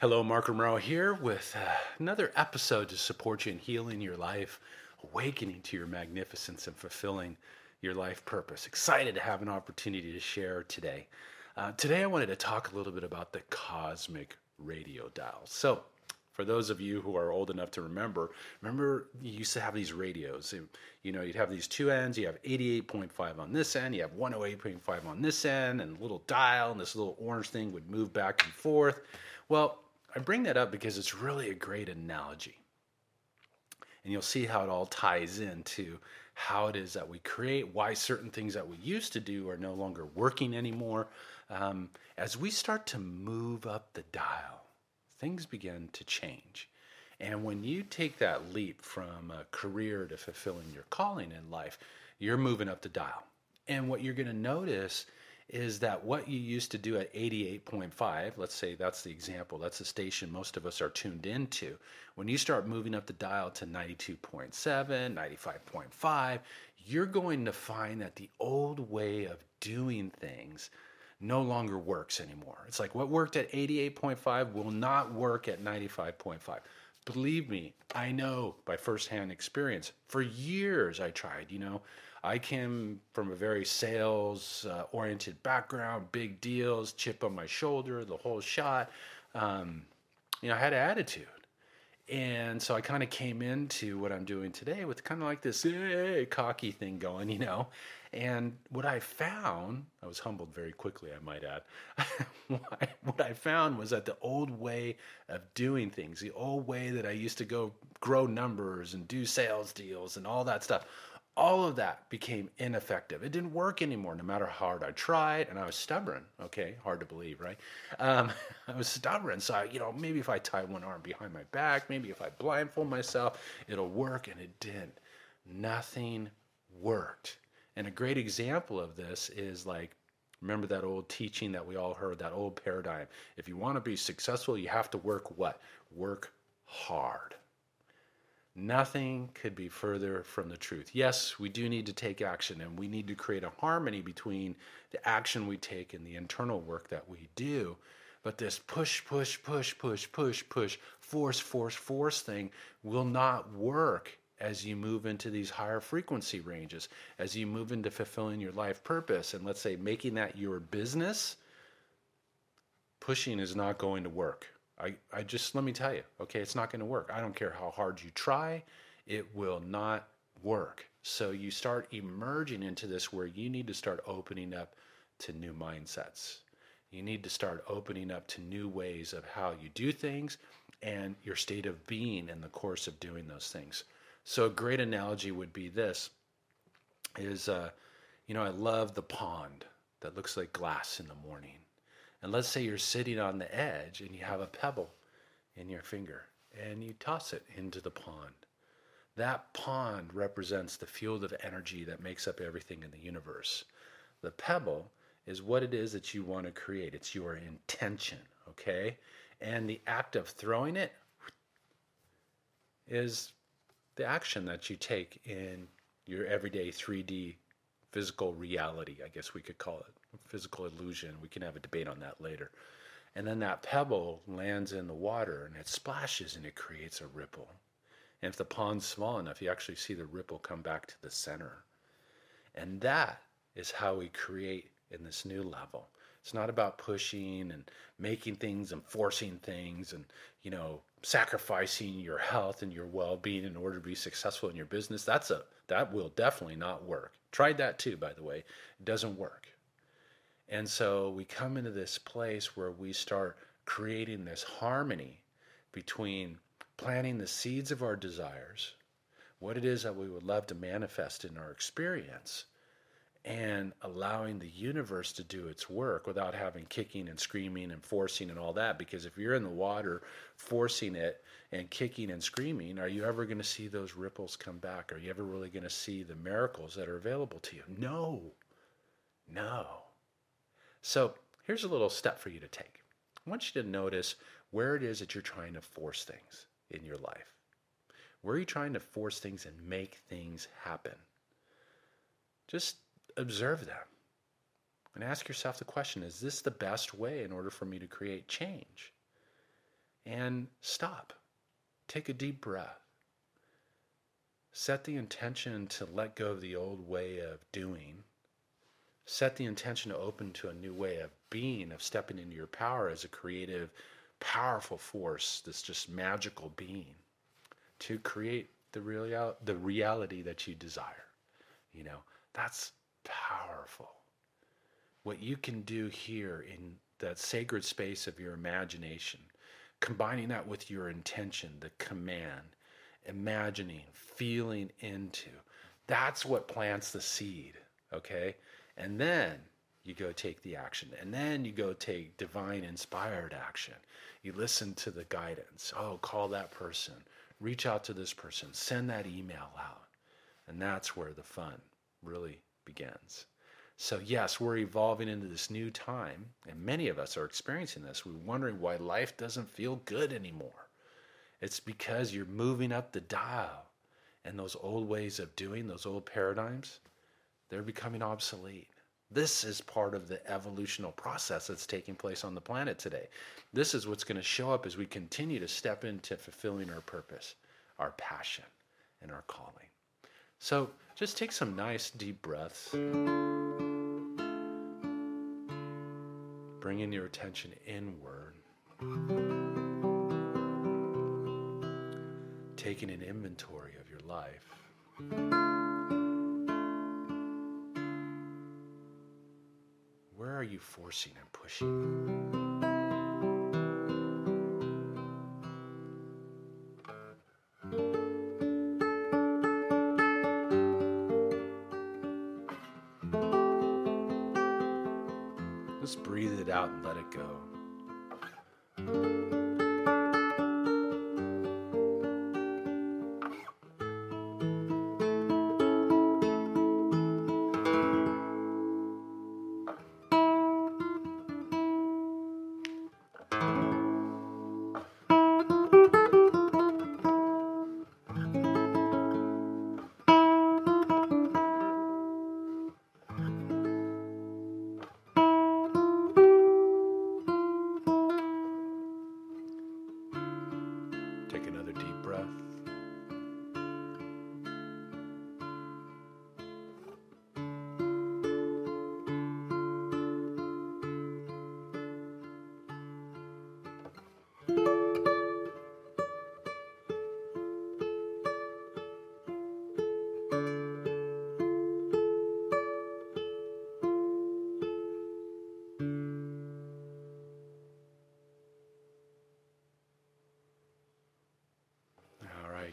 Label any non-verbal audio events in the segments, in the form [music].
Hello, Mark Romero here with uh, another episode to support you in healing your life, awakening to your magnificence, and fulfilling your life purpose. Excited to have an opportunity to share today. Uh, today, I wanted to talk a little bit about the cosmic radio dial. So, for those of you who are old enough to remember, remember you used to have these radios. You know, you'd have these two ends. You have 88.5 on this end. You have 108.5 on this end, and a little dial, and this little orange thing would move back and forth. Well, I bring that up because it's really a great analogy. And you'll see how it all ties into how it is that we create, why certain things that we used to do are no longer working anymore. Um, as we start to move up the dial, things begin to change. And when you take that leap from a career to fulfilling your calling in life, you're moving up the dial. And what you're going to notice is that what you used to do at 88.5, let's say that's the example, that's the station most of us are tuned into. When you start moving up the dial to 92.7, 95.5, you're going to find that the old way of doing things no longer works anymore. It's like what worked at 88.5 will not work at 95.5. Believe me, I know by firsthand experience. For years I tried, you know, I came from a very sales uh, oriented background, big deals, chip on my shoulder, the whole shot. Um, you know, I had an attitude. And so I kind of came into what I'm doing today with kind of like this hey, cocky thing going, you know. And what I found, I was humbled very quickly, I might add. [laughs] what I found was that the old way of doing things, the old way that I used to go grow numbers and do sales deals and all that stuff, all of that became ineffective. It didn't work anymore, no matter how hard I tried, and I was stubborn. Okay, hard to believe, right? Um, [laughs] I was stubborn, so I, you know, maybe if I tie one arm behind my back, maybe if I blindfold myself, it'll work, and it didn't. Nothing worked. And a great example of this is like, remember that old teaching that we all heard, that old paradigm. If you want to be successful, you have to work what? Work hard. Nothing could be further from the truth. Yes, we do need to take action and we need to create a harmony between the action we take and the internal work that we do. But this push, push, push, push, push, push, force, force, force thing will not work as you move into these higher frequency ranges, as you move into fulfilling your life purpose. And let's say making that your business, pushing is not going to work. I, I just let me tell you, okay, it's not going to work. I don't care how hard you try, it will not work. So you start emerging into this where you need to start opening up to new mindsets. You need to start opening up to new ways of how you do things and your state of being in the course of doing those things. So a great analogy would be this is uh, you know, I love the pond that looks like glass in the morning. And let's say you're sitting on the edge and you have a pebble in your finger and you toss it into the pond. That pond represents the field of energy that makes up everything in the universe. The pebble is what it is that you want to create, it's your intention, okay? And the act of throwing it is the action that you take in your everyday 3D physical reality, I guess we could call it physical illusion. We can have a debate on that later. And then that pebble lands in the water and it splashes and it creates a ripple. And if the pond's small enough, you actually see the ripple come back to the center. And that is how we create in this new level. It's not about pushing and making things and forcing things and, you know, sacrificing your health and your well-being in order to be successful in your business. That's a that will definitely not work. Tried that too, by the way. It doesn't work. And so we come into this place where we start creating this harmony between planting the seeds of our desires, what it is that we would love to manifest in our experience, and allowing the universe to do its work without having kicking and screaming and forcing and all that. Because if you're in the water forcing it and kicking and screaming, are you ever going to see those ripples come back? Are you ever really going to see the miracles that are available to you? No. No. So here's a little step for you to take. I want you to notice where it is that you're trying to force things in your life. Where are you trying to force things and make things happen? Just observe them and ask yourself the question is this the best way in order for me to create change? and stop. Take a deep breath. Set the intention to let go of the old way of doing. Set the intention to open to a new way of being, of stepping into your power as a creative, powerful force, this just magical being to create the real the reality that you desire. You know, that's powerful. What you can do here in that sacred space of your imagination, combining that with your intention, the command, imagining, feeling into, that's what plants the seed, okay? And then you go take the action. And then you go take divine inspired action. You listen to the guidance. Oh, call that person reach out to this person, send that email out. And that's where the fun really begins. So, yes, we're evolving into this new time, and many of us are experiencing this. We're wondering why life doesn't feel good anymore. It's because you're moving up the dial, and those old ways of doing, those old paradigms, they're becoming obsolete. This is part of the evolutional process that's taking place on the planet today. This is what's going to show up as we continue to step into fulfilling our purpose, our passion, and our calling. So just take some nice deep breaths. Bringing your attention inward. Taking an inventory of your life. You forcing and pushing? Just breathe it out and let it go.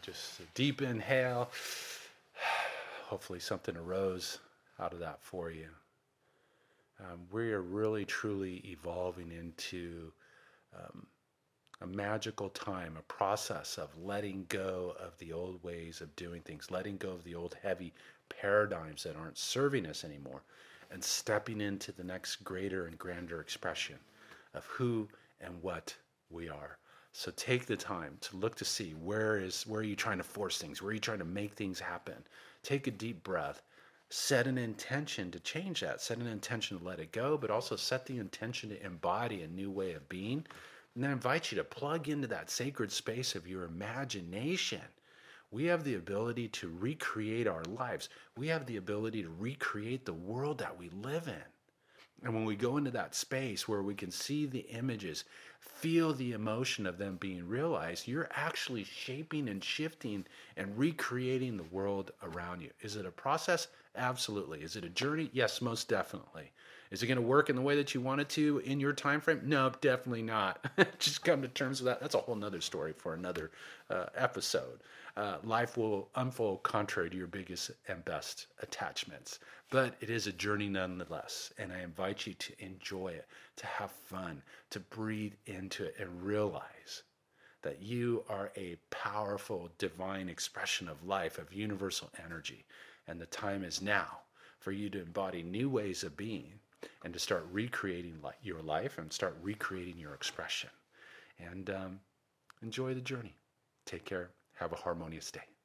Just a deep inhale. Hopefully, something arose out of that for you. Um, we are really, truly evolving into um, a magical time, a process of letting go of the old ways of doing things, letting go of the old heavy paradigms that aren't serving us anymore, and stepping into the next greater and grander expression of who and what we are. So take the time to look to see where is where are you trying to force things? Where are you trying to make things happen? Take a deep breath. Set an intention to change that. Set an intention to let it go, but also set the intention to embody a new way of being. And then invite you to plug into that sacred space of your imagination. We have the ability to recreate our lives. We have the ability to recreate the world that we live in. And when we go into that space where we can see the images, feel the emotion of them being realized, you're actually shaping and shifting and recreating the world around you. Is it a process? Absolutely. Is it a journey? Yes, most definitely. Is it going to work in the way that you want it to in your time frame? No, definitely not. [laughs] Just come to terms with that. That's a whole nother story for another uh, episode. Uh, life will unfold contrary to your biggest and best attachments, but it is a journey nonetheless. And I invite you to enjoy it, to have fun, to breathe into it, and realize that you are a powerful divine expression of life, of universal energy. And the time is now for you to embody new ways of being and to start recreating your life and start recreating your expression. And um, enjoy the journey. Take care. Have a harmonious day.